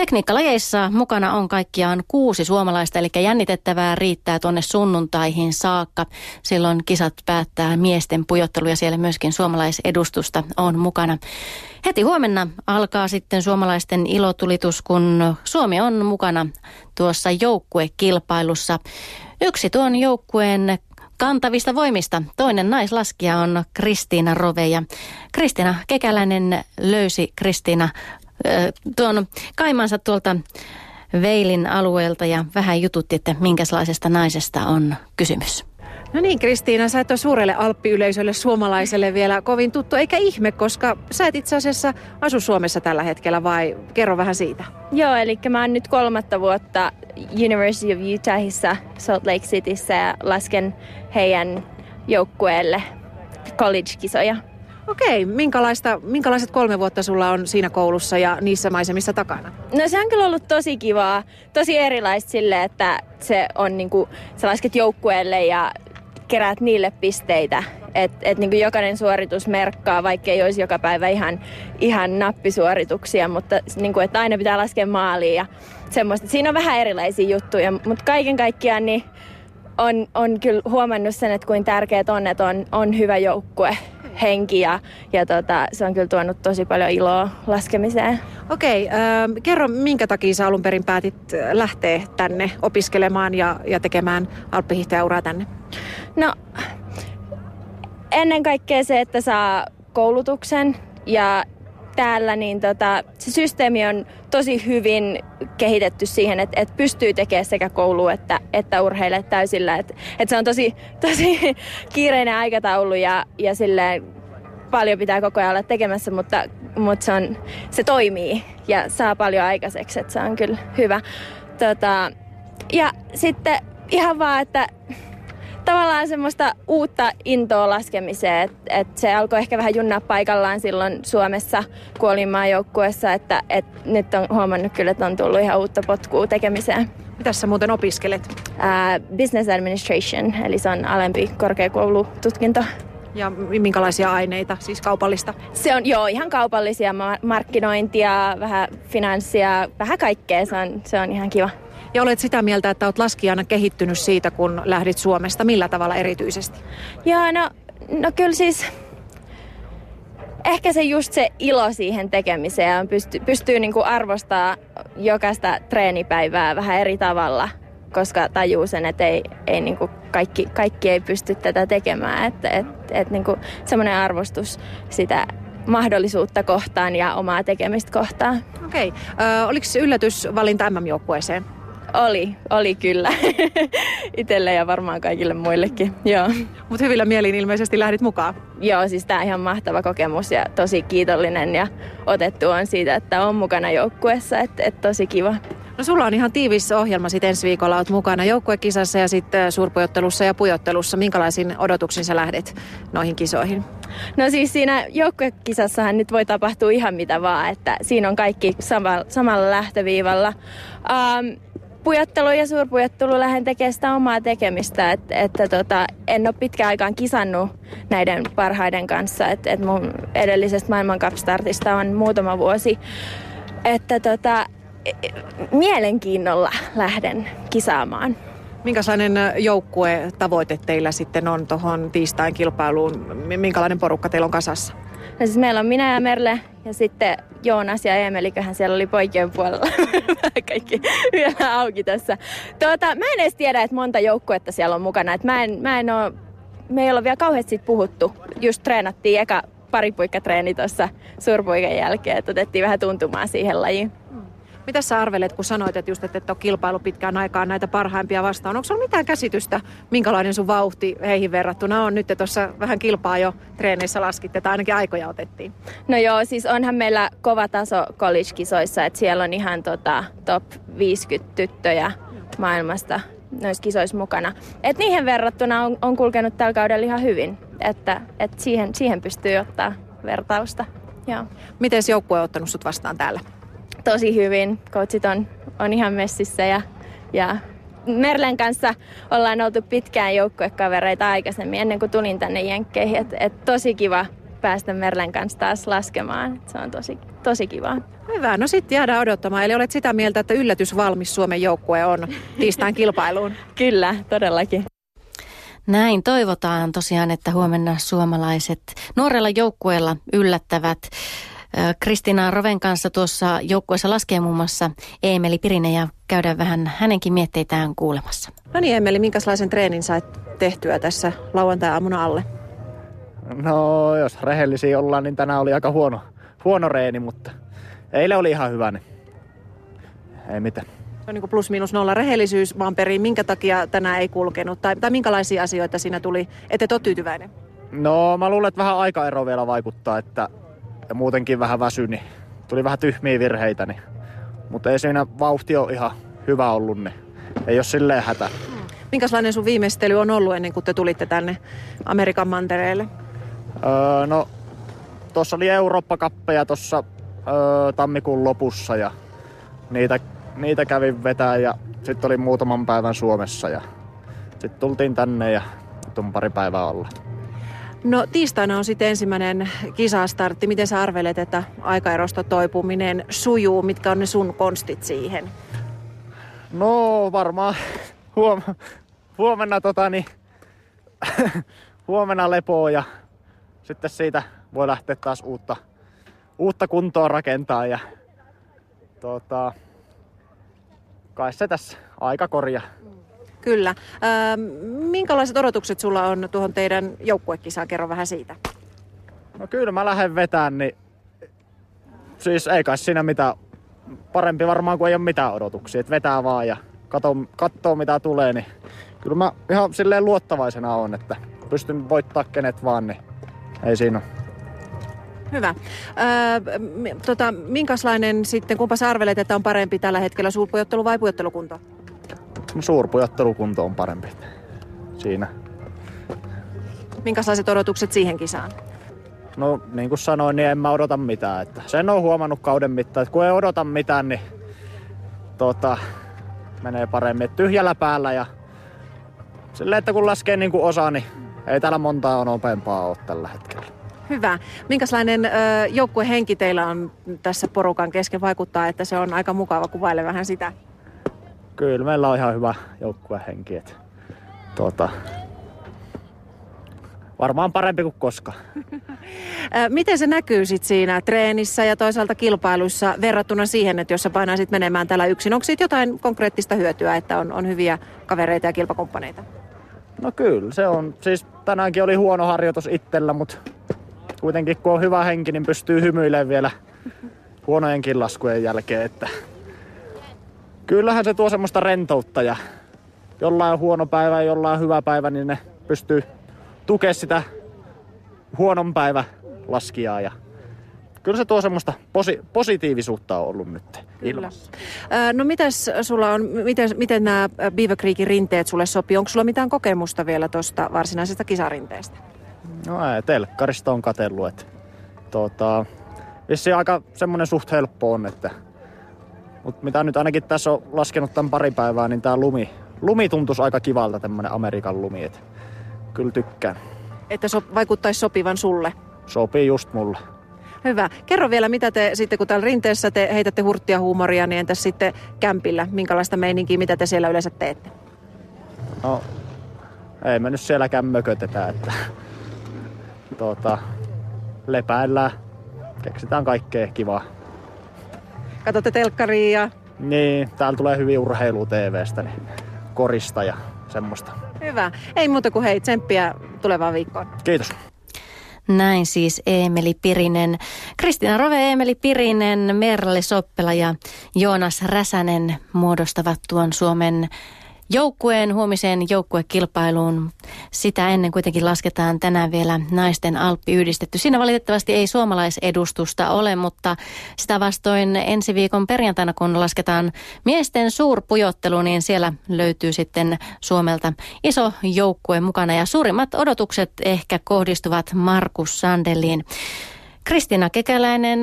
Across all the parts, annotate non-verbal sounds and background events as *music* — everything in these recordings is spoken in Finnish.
Tekniikkalajeissa mukana on kaikkiaan kuusi suomalaista, eli jännitettävää riittää tuonne sunnuntaihin saakka. Silloin kisat päättää miesten pujottelu ja siellä myöskin suomalaisedustusta on mukana. Heti huomenna alkaa sitten suomalaisten ilotulitus, kun Suomi on mukana tuossa joukkuekilpailussa. Yksi tuon joukkueen kantavista voimista. Toinen naislaskija on Kristiina Rove Kristiina Kekäläinen löysi Kristiina tuon kaimansa tuolta Veilin alueelta ja vähän jututti, että minkälaisesta naisesta on kysymys. No niin Kristiina, sä et ole suurelle alppiyleisölle suomalaiselle vielä kovin tuttu, eikä ihme, koska sä et itse asiassa asu Suomessa tällä hetkellä vai kerro vähän siitä. Joo, eli mä oon nyt kolmatta vuotta University of Utahissa Salt Lake Cityssä ja lasken heidän joukkueelle college-kisoja. Okei, minkälaista, minkälaiset kolme vuotta sulla on siinä koulussa ja niissä maisemissa takana? No se on kyllä ollut tosi kivaa, tosi erilaista sille, että se on niinku, sä lasket joukkueelle ja keräät niille pisteitä. Että et niinku jokainen suoritus merkkaa, vaikka ei olisi joka päivä ihan, ihan nappisuorituksia, mutta niinku, että aina pitää laskea maaliin ja semmoista. Siinä on vähän erilaisia juttuja, mutta kaiken kaikkiaan niin on, on kyllä huomannut sen, että kuin tärkeät on, että on, on hyvä joukkue henki ja, ja tota, se on kyllä tuonut tosi paljon iloa laskemiseen. Okei, äh, kerro minkä takia sä alun perin päätit lähteä tänne opiskelemaan ja, ja tekemään alppihiihtäjäuraa tänne? No ennen kaikkea se, että saa koulutuksen ja täällä niin tota, se systeemi on tosi hyvin kehitetty siihen, että, että pystyy tekemään sekä koulu että, että urheille täysillä. Että, että se on tosi, tosi *laughs* kiireinen aikataulu ja, ja silleen paljon pitää koko ajan olla tekemässä, mutta, mutta se, on, se toimii ja saa paljon aikaiseksi, että se on kyllä hyvä. Tota, ja sitten ihan vaan, että tavallaan semmoista uutta intoa laskemiseen, että et se alkoi ehkä vähän junnaa paikallaan silloin Suomessa, kun olin maajoukkuessa, että et nyt on huomannut kyllä, että on tullut ihan uutta potkua tekemiseen. Mitä sä muuten opiskelet? Uh, business Administration, eli se on alempi korkeakoulututkinto. Ja minkälaisia aineita, siis kaupallista? Se on joo, ihan kaupallisia, markkinointia, vähän finanssia, vähän kaikkea, se on, se on ihan kiva. Ja olet sitä mieltä, että olet laskijana kehittynyt siitä, kun lähdit Suomesta. Millä tavalla erityisesti? Joo, no, no kyllä siis ehkä se just se ilo siihen tekemiseen pystyy, pystyy niinku arvostaa jokaista treenipäivää vähän eri tavalla, koska tajuu sen, että ei, ei niinku kaikki, kaikki ei pysty tätä tekemään. Että et, et niinku semmoinen arvostus sitä mahdollisuutta kohtaan ja omaa tekemistä kohtaan. Okei. Okay. oliko se yllätysvalinta MM-joukkueeseen? Oli, oli kyllä. *laughs* Itelle ja varmaan kaikille muillekin, joo. Mutta hyvillä mielin ilmeisesti lähdit mukaan. Joo, siis tämä on ihan mahtava kokemus ja tosi kiitollinen ja otettu on siitä, että on mukana joukkueessa, että et tosi kiva. No sulla on ihan tiivis ohjelma sitten ensi viikolla, olet mukana joukkuekisassa ja sitten suurpujottelussa ja pujottelussa. Minkälaisin odotuksin sä lähdet noihin kisoihin? No siis siinä joukkuekisassahan nyt voi tapahtua ihan mitä vaan, että siinä on kaikki sama, samalla lähtöviivalla. Um, pujottelu ja suurpujottelu lähden tekemään sitä omaa tekemistä. Että, että tota, en ole pitkään aikaan kisannut näiden parhaiden kanssa. Että, että mun edellisestä maailmankapstartista on muutama vuosi. Että tota, mielenkiinnolla lähden kisaamaan. Minkälainen joukkue tavoite teillä sitten on tuohon tiistain kilpailuun? Minkälainen porukka teillä on kasassa? No siis meillä on minä ja Merle ja sitten Joonas ja Emeliköhän siellä oli poikien puolella. *laughs* Kaikki vielä auki tässä. Tuota, mä en edes tiedä, että monta joukkuetta siellä on mukana. Et mä en, mä en oo, me ei ole vielä kauheasti siitä puhuttu. Just treenattiin eka paripuikkatreeni tuossa suurpuikan jälkeen, että otettiin vähän tuntumaan siihen lajiin. Mitä sä arvelet, kun sanoit, että just, että et ole kilpailu pitkään aikaan näitä parhaimpia vastaan? Onko sulla mitään käsitystä, minkälainen sun vauhti heihin verrattuna on? Nyt tuossa vähän kilpaa jo treeneissä laskitte, tai ainakin aikoja otettiin. No joo, siis onhan meillä kova taso college-kisoissa, että siellä on ihan tota, top 50 tyttöjä maailmasta noissa kisoissa mukana. Et niihin verrattuna on, on kulkenut tällä kaudella ihan hyvin, että et siihen, siihen pystyy ottaa vertausta. Miten joukkue on ottanut sut vastaan täällä? Tosi hyvin. Coachit on, on ihan messissä ja, ja Merlen kanssa ollaan oltu pitkään joukkuekavereita aikaisemmin ennen kuin tulin tänne Jenkkeihin. Et, et tosi kiva, päästä Merlen kanssa taas laskemaan. Se on tosi, tosi kiva. Hyvä, no sitten jäädään odottamaan. Eli olet sitä mieltä, että yllätys valmis Suomen joukkue on tiistain kilpailuun? *laughs* Kyllä, todellakin. Näin toivotaan tosiaan, että huomenna suomalaiset nuorella joukkueella yllättävät. Kristina Roven kanssa tuossa joukkueessa laskee muun muassa Eemeli Pirinen ja käydään vähän hänenkin mietteitään kuulemassa. No niin Eemeli, minkälaisen treenin sait tehtyä tässä lauantai-aamuna alle? No jos rehellisiä ollaan, niin tänään oli aika huono, huono reeni, mutta eilen oli ihan hyvä, niin ei mitään. Se on niin kuin plus minus nolla rehellisyys vaan perin. Minkä takia tänään ei kulkenut? Tai, tai minkälaisia asioita siinä tuli, että et ole tyytyväinen? No mä luulen, että vähän aikaero vielä vaikuttaa, että ja muutenkin vähän väsy, niin tuli vähän tyhmiä virheitä. Niin. Mutta ei siinä vauhti ole ihan hyvä ollut, niin ei ole silleen hätä. Minkälainen sun viimeistely on ollut ennen kuin te tulitte tänne Amerikan mantereelle? Öö, no, tuossa oli Eurooppa-kappeja tuossa öö, tammikuun lopussa ja niitä, niitä kävin vetää ja sitten oli muutaman päivän Suomessa ja sitten tultiin tänne ja on pari päivää olla. No tiistaina on sitten ensimmäinen kisastartti. Miten sä arvelet, että aikaerosta toipuminen sujuu? Mitkä on ne sun konstit siihen? No varmaan huom- huomenna, tota, niin, *laughs* huomenna lepoa ja sitten siitä voi lähteä taas uutta, uutta kuntoa rakentaa ja tota, kai se tässä aika korjaa. Kyllä. Ähm, minkälaiset odotukset sulla on tuohon teidän joukkuekisaan? Kerro vähän siitä. No kyllä mä lähden vetään, niin siis ei kai siinä mitään parempi varmaan kuin ei ole mitään odotuksia. Että vetää vaan ja katsoo, katsoo mitä tulee, niin kyllä mä ihan silleen luottavaisena on, että pystyn voittaa kenet vaan, niin ei siinä ole. Hyvä. Öö, tota, minkälainen sitten, kumpa sä arvelet, että on parempi tällä hetkellä, suurpujottelu vai pujottelukunto? Suurpujottelukunto on parempi siinä. Minkälaiset odotukset siihen kisaan? No niin kuin sanoin, niin en mä odota mitään. Että sen on huomannut kauden mittaan, että kun ei odota mitään, niin tota, menee paremmin. Et tyhjällä päällä ja silleen, että kun laskee niin kuin osa, niin ei täällä montaa on nopeampaa ole tällä hetkellä. Hyvä. Minkälainen ö, joukkuehenki teillä on tässä porukan kesken? Vaikuttaa, että se on aika mukava. Kuvaile vähän sitä. Kyllä, meillä on ihan hyvä joukkuehenki. Että, tuota, varmaan parempi kuin koska. *laughs* Miten se näkyy sit siinä treenissä ja toisaalta kilpailuissa verrattuna siihen, että jos sä painaisit menemään täällä yksin, onko siitä jotain konkreettista hyötyä, että on, on hyviä kavereita ja kilpakumppaneita? No kyllä, se on. Siis tänäänkin oli huono harjoitus itsellä, mutta kuitenkin kun on hyvä henki, niin pystyy hymyilemään vielä huonojenkin laskujen jälkeen. Että kyllähän se tuo semmoista rentoutta ja jollain on huono päivä ja jollain hyvä päivä, niin ne pystyy tukemaan sitä huonon päivä laskijaa ja kyllä se tuo semmoista posi- positiivisuutta on ollut nyt ilmassa. No mitäs sulla on, miten, miten nämä Beaver Creekin rinteet sulle sopii? Onko sulla mitään kokemusta vielä tuosta varsinaisesta kisarinteestä? No ei, telkkarista on katsellut, että tota, vissiin aika semmoinen suht helppo on, että mutta mitä nyt ainakin tässä on laskenut tämän pari päivää, niin tämä lumi, lumi tuntuisi aika kivalta, tämmöinen Amerikan lumi, että kyllä tykkään. Että so, vaikuttaisi sopivan sulle? Sopii just mulle. Hyvä. Kerro vielä, mitä te sitten, kun täällä rinteessä te heitätte hurttia huumoria, niin entäs sitten kämpillä? Minkälaista meininkiä, mitä te siellä yleensä teette? No, ei me nyt sielläkään mökötetä, että tuota, lepäillään, keksitään kaikkea kivaa. Katsotte telkkaria ja... Niin, täällä tulee hyvin urheilu TVstä, niin korista ja semmoista. Hyvä. Ei muuta kuin hei, tsemppiä tulevaan viikkoon. Kiitos. Näin siis Eemeli Pirinen. Kristina Rove, Eemeli Pirinen, Merle Soppela ja Joonas Räsänen muodostavat tuon Suomen joukkueen huomiseen joukkuekilpailuun. Sitä ennen kuitenkin lasketaan tänään vielä naisten Alppi yhdistetty. Siinä valitettavasti ei suomalaisedustusta ole, mutta sitä vastoin ensi viikon perjantaina, kun lasketaan miesten suurpujottelu, niin siellä löytyy sitten Suomelta iso joukkue mukana. Ja suurimmat odotukset ehkä kohdistuvat Markus Sandeliin. Kristina Kekäläinen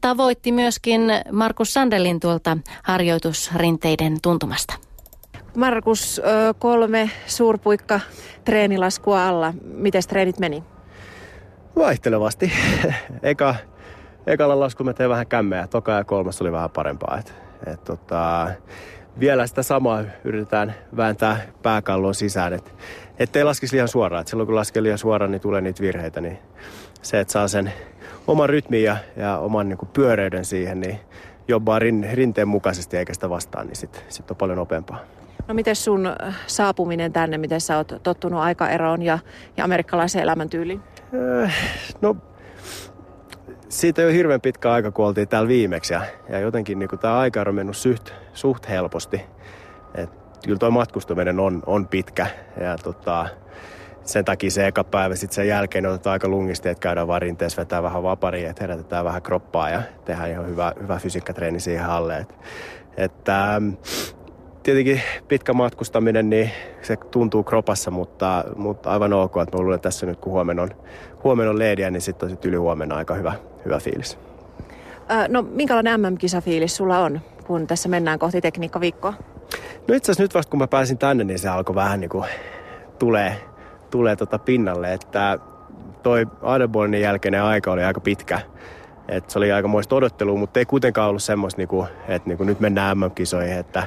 tavoitti myöskin Markus Sandelin tuolta harjoitusrinteiden tuntumasta. Markus, kolme suurpuikka treenilaskua alla. Miten treenit meni? Vaihtelevasti. *laughs* Eka, ekalla laskulla mä tein vähän kämmeä. Toka ja kolmas oli vähän parempaa. Et, et tota, vielä sitä samaa yritetään vääntää pääkallon sisään, että ettei laskisi liian suoraan. Et silloin kun laskee liian suoraan, niin tulee niitä virheitä. Niin se, että saa sen oman rytmin ja, ja oman niin pyöreyden siihen, niin jobbaa rin, rinteen mukaisesti eikä sitä vastaan, niin sitten sit on paljon nopeampaa. No miten sun saapuminen tänne, miten sä oot tottunut aikaeroon ja, ja amerikkalaiseen elämäntyyliin? Äh, no siitä ei ole hirveän pitkä aika, kun oltiin täällä viimeksi ja, ja jotenkin niin tämä aika on mennyt suht, suht helposti. Et kyllä tuo matkustaminen on, on pitkä ja tota, sen takia se eka päivä sitten sen jälkeen otetaan aika lungisti, että käydään vaan rinteessä, vetää vähän vaparia, että herätetään vähän kroppaa ja tehdään ihan hyvä, hyvä fysiikkatreeni siihen alle. Et, että, ähm, tietenkin pitkä matkustaminen, niin se tuntuu kropassa, mutta, mutta aivan ok, että mä luulen tässä nyt kun huomenna on, huomenna on leediä, niin sitten on sit yli huomenna aika hyvä, hyvä fiilis. no minkälainen MM-kisafiilis sulla on, kun tässä mennään kohti tekniikkaviikkoa? No itse asiassa nyt vasta kun mä pääsin tänne, niin se alkoi vähän niin kuin tulee, tulee tota pinnalle, että toi Adelbornin jälkeinen aika oli aika pitkä. Et se oli aika muista odottelua, mutta ei kuitenkaan ollut semmoista, niinku, että niinku nyt mennään MM-kisoihin, että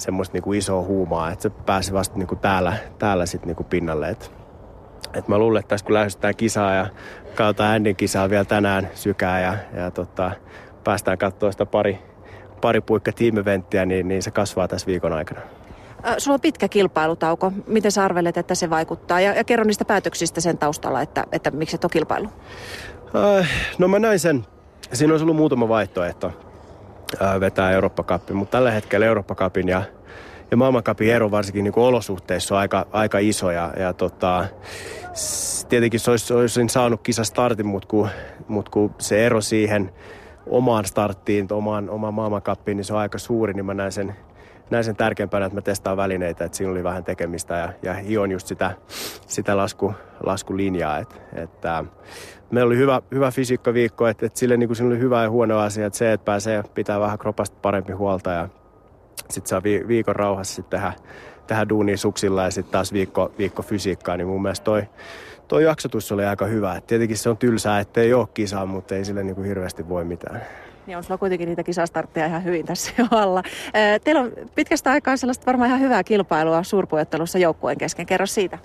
semmoista niinku isoa huumaa, että se pääsi vasta niinku täällä, täällä sit niinku pinnalle. Et, et mä luulen, että tässä kun lähestytään kisaa ja katsotaan Andin kisaa vielä tänään sykää ja, ja tota, päästään katsoa sitä pari, pari puikka tiimiventtiä, niin, niin se kasvaa tässä viikon aikana. Sulla on pitkä kilpailutauko. Miten sä arvelet, että se vaikuttaa? Ja, ja kerro niistä päätöksistä sen taustalla, että, että miksi et ole kilpailu. Äh, no mä näin sen. Siinä olisi ollut muutama vaihtoehto vetää eurooppa mutta tällä hetkellä eurooppa ja, ja maailmankapin ero varsinkin niin olosuhteissa on aika, aika iso. Ja, ja tota, tietenkin se olisi, olisin saanut kisastartin, mutta kun, mut kun se ero siihen omaan starttiin, omaan, omaan maailmankappiin, niin se on aika suuri, niin mä näen sen, näin sen tärkeämpänä, että mä testaan välineitä, että siinä oli vähän tekemistä ja, ja hion just sitä, sitä lasku, laskulinjaa. Että, että meillä oli hyvä, hyvä fysiikkaviikko, että, että sille niin kuin oli hyvä ja huono asia, että se, että pääsee pitää vähän kropasta parempi huolta ja sitten saa vi, viikon rauhassa sitten tehdä, tehdä duunia suksilla ja sitten taas viikko, viikko fysiikkaa, niin mun mielestä toi, toi jaksotus oli aika hyvä. Et tietenkin se on tylsää, ettei ole kisaa, mutta ei sille niin kuin hirveästi voi mitään. Niin on sulla kuitenkin niitä kisastartteja ihan hyvin tässä jo alla. Teillä on pitkästä aikaa sellaista varmaan ihan hyvää kilpailua suurpujottelussa joukkueen kesken. Kerro siitä.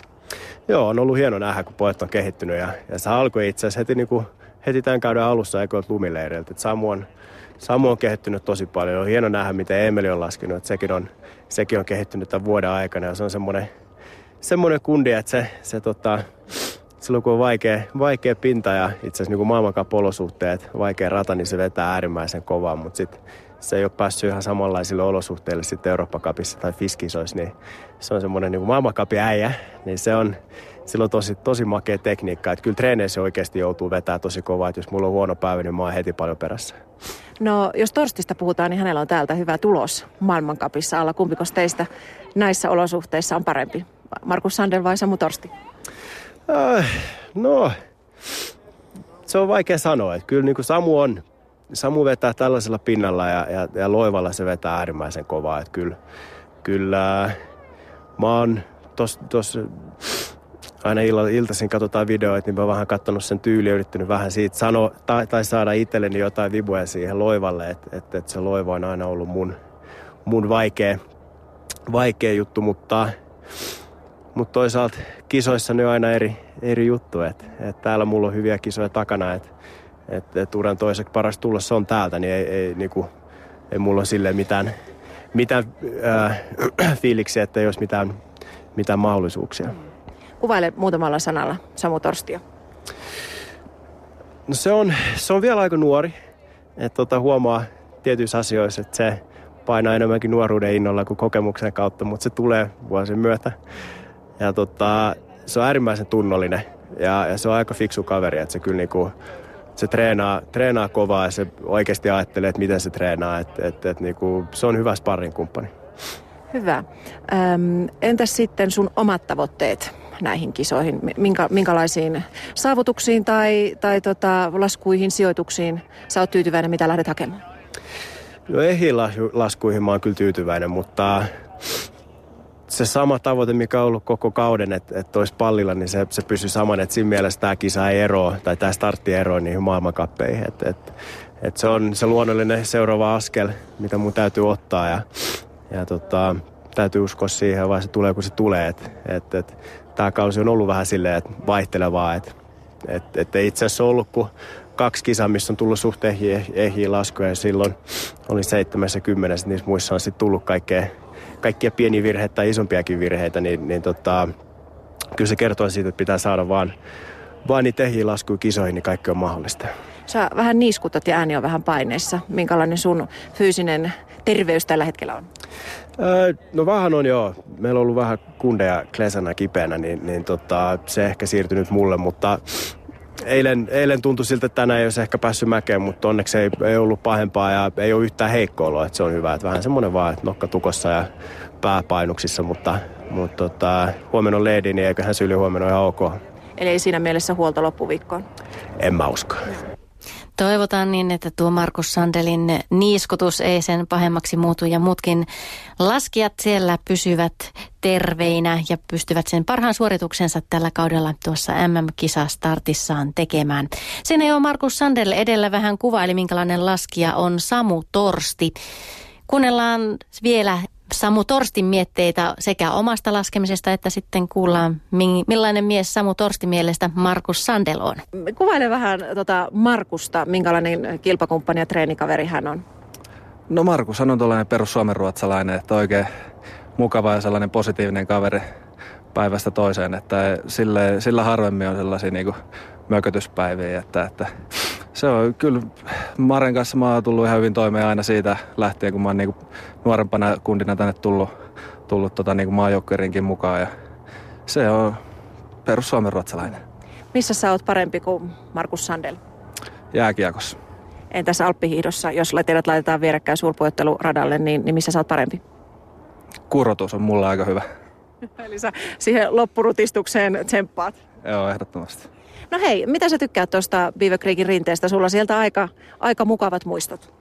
Joo, on ollut hieno nähdä, kun pojat on kehittynyt ja, ja se alkoi itse asiassa heti, niin kuin, heti tämän kauden alussa ekoilta lumileireiltä. Samu on, Samu on kehittynyt tosi paljon. On hieno nähdä, miten Emeli on laskenut. Että sekin, on, sekin on kehittynyt tämän vuoden aikana ja se on semmoinen, semmoinen kundi, että se, se tota, silloin kun on vaikea, vaikea pinta ja itse asiassa niin maailmankapolosuhteet, vaikea rata, niin se vetää äärimmäisen kovaa, mutta sitten se ei ole päässyt ihan samanlaisille olosuhteille sitten Eurooppa-kapissa tai Fiskisoissa, niin se on semmoinen niin maailmankapin äijä, niin se on, sillä on tosi, tosi makea tekniikka. Että kyllä treeneissä oikeasti joutuu vetämään tosi kovaa, että jos mulla on huono päivä, niin mä oon heti paljon perässä. No, jos Torstista puhutaan, niin hänellä on täältä hyvä tulos maailmankapissa alla. Kumpiko teistä näissä olosuhteissa on parempi? Markus Sander vai Samu Torsti? Äh, no, se on vaikea sanoa. Että kyllä niin kuin Samu on Samu vetää tällaisella pinnalla ja, ja, ja loivalla se vetää äärimmäisen kovaa. Että kyllä, kyllä mä oon tos, tos aina illa, iltaisin katsotaan videoita, niin mä oon vähän katsonut sen tyyliä yrittänyt vähän siitä sanoa tai, tai saada itselleni jotain vibuja siihen loivalle, että et, et se loiva on aina ollut mun, mun vaikea, vaikea juttu, mutta, mutta toisaalta kisoissa ne on aina eri, eri juttu, että et täällä mulla on hyviä kisoja takana, että että et uran toiseksi paras tulla se on täältä, niin ei, ei, niinku, ei mulla ole sille mitään, mitään äh, *clears throat* fiiliksiä, että ei olisi mitään, mitään mahdollisuuksia. Kuvaile muutamalla sanalla Samu Torstia. No se on, se on vielä aika nuori. Että tota, huomaa tietyissä asioissa, että se painaa enemmänkin nuoruuden innolla kuin kokemuksen kautta, mutta se tulee vuosien myötä. Ja tota, se on äärimmäisen tunnollinen ja, ja se on aika fiksu kaveri, että se kyllä niinku, se treenaa, treenaa kovaa ja se oikeasti ajattelee, että miten se treenaa. Että, että, että niin kuin, se on hyvä sparrin kumppani. Hyvä. Öm, entäs sitten sun omat tavoitteet näihin kisoihin? Minkä, minkälaisiin saavutuksiin tai, tai tota, laskuihin, sijoituksiin sä oot tyytyväinen, mitä lähdet hakemaan? No laskuihin mä oon kyllä tyytyväinen, mutta se sama tavoite, mikä on ollut koko kauden, että, että olisi pallilla, niin se, se pysyy saman. Että siinä mielessä tämä kisa ei eroa, tai tämä startti eroa niihin maailmankappeihin. Että, että, että se on se luonnollinen seuraava askel, mitä mun täytyy ottaa. Ja, ja tota, täytyy uskoa siihen, vai se tulee kun se tulee. Että, että, että, tämä kausi on ollut vähän silleen, että vaihtelevaa. Että, että, että itse asiassa ollut, kun kaksi kisaa, missä on tullut suht ehjiä, ehjiä laskuja ja silloin oli seitsemässä kymmenessä, niissä muissa on sitten tullut kaikkea, kaikkia pieniä virheitä tai isompiakin virheitä, niin, niin tota, kyllä se kertoo siitä, että pitää saada vaan, vaan niitä ehjiä laskuja kisoihin, niin kaikki on mahdollista. Sä vähän niiskutat ja ääni on vähän paineessa. Minkälainen sun fyysinen terveys tällä hetkellä on? Öö, no vähän on joo. Meillä on ollut vähän kundeja klesana kipeänä, niin, niin tota, se ehkä siirtynyt mulle, mutta eilen, eilen tuntui siltä, että tänään ei olisi ehkä päässyt mäkeen, mutta onneksi ei, ei ollut pahempaa ja ei ole yhtään heikkoa että se on hyvä. Että vähän semmoinen vaan, että nokka tukossa ja pääpainuksissa, mutta, mutta tota, huomenna on leedi, niin eiköhän se yli huomenna ihan ok. Eli ei siinä mielessä huolta loppuviikkoon? En mä usko. Toivotaan niin, että tuo Markus Sandelin niiskutus ei sen pahemmaksi muutu ja muutkin laskijat siellä pysyvät terveinä ja pystyvät sen parhaan suorituksensa tällä kaudella tuossa MM-kisastartissaan tekemään. Ei ole Markus Sandel edellä vähän kuvaili, minkälainen laskija on Samu Torsti. Kuunnellaan vielä Samu Torstin mietteitä sekä omasta laskemisesta että sitten kuullaan, millainen mies Samu Torstin mielestä Markus Sandel on. Kuvaile vähän tota Markusta, minkälainen kilpakumppani ja treenikaveri hän on. No Markus on tuollainen ruotsalainen, että oikein mukava ja sellainen positiivinen kaveri päivästä toiseen, että sille, sillä harvemmin on sellaisia niin mökötyspäiviä, että, että se on kyllä, Maren kanssa mä oon tullut ihan hyvin toimeen aina siitä lähtien, kun mä oon niinku nuorempana kundina tänne tullut, tullut tota niinku maajoukkuerinkin mukaan ja se on perus Suomen ruotsalainen. Missä sä oot parempi kuin Markus Sandel? Jääkiekossa. Entäs Alppihiihdossa, jos teidät laitetaan vierekkäin suurpuetteluradalle, niin, niin missä sä oot parempi? Kurotus on mulla aika hyvä. *laughs* Eli sä siihen loppurutistukseen tsemppaat? Joo, ehdottomasti. No hei, mitä sä tykkäät tuosta Beaver Creekin rinteestä? Sulla sieltä aika, aika mukavat muistot.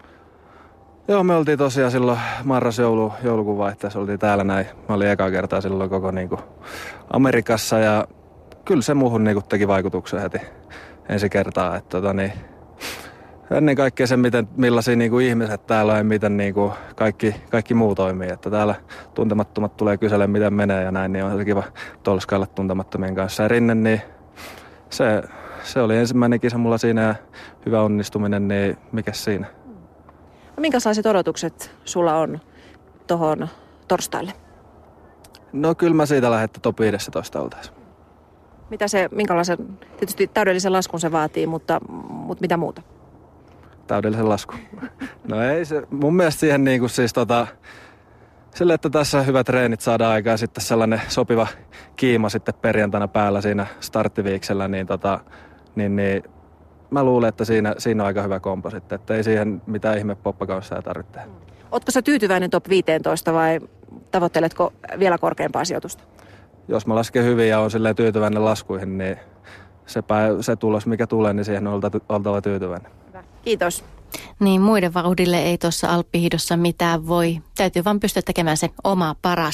Joo, me oltiin tosiaan silloin marras-joulu, joulukuun vaihteessa oltiin täällä näin. Mä olin eka kertaa silloin koko niin kuin Amerikassa ja kyllä se muuhun niin kuin teki vaikutuksen heti ensi kertaa. Että tota, niin, ennen kaikkea se, miten, millaisia niin kuin ihmiset täällä on ja miten niin kuin kaikki, kaikki muu toimii. Että täällä tuntemattomat tulee kyselemään, miten menee ja näin, niin on se kiva tolskailla tuntemattomien kanssa. Ja Rinne, niin se, se oli ensimmäinen kisa mulla siinä ja hyvä onnistuminen, niin mikä siinä? No, minkälaiset odotukset sulla on tuohon torstaille? No kyllä mä siitä lähdettä top 15 oltaisiin. Mitä se, minkälaisen, tietysti täydellisen laskun se vaatii, mutta, mutta mitä muuta? Täydellisen laskun. No ei se, mun mielestä siihen niin kuin siis tota, sille, että tässä hyvät treenit saadaan aikaan sitten sellainen sopiva kiima sitten perjantaina päällä siinä starttiviiksellä, niin, tota, niin, niin mä luulen, että siinä, siinä on aika hyvä kompo sitten, että ei siihen mitään ihme poppakaussia tarvitse Ootko sä tyytyväinen top 15 vai tavoitteletko vielä korkeampaa sijoitusta? Jos mä lasken hyvin ja on silleen tyytyväinen laskuihin, niin se, pää, se tulos, mikä tulee, niin siihen on oltava tyytyväinen. Kiitos. Niin muiden vauhdille ei tuossa Alppihidossa mitään voi. Täytyy vaan pystyä tekemään se oma paras.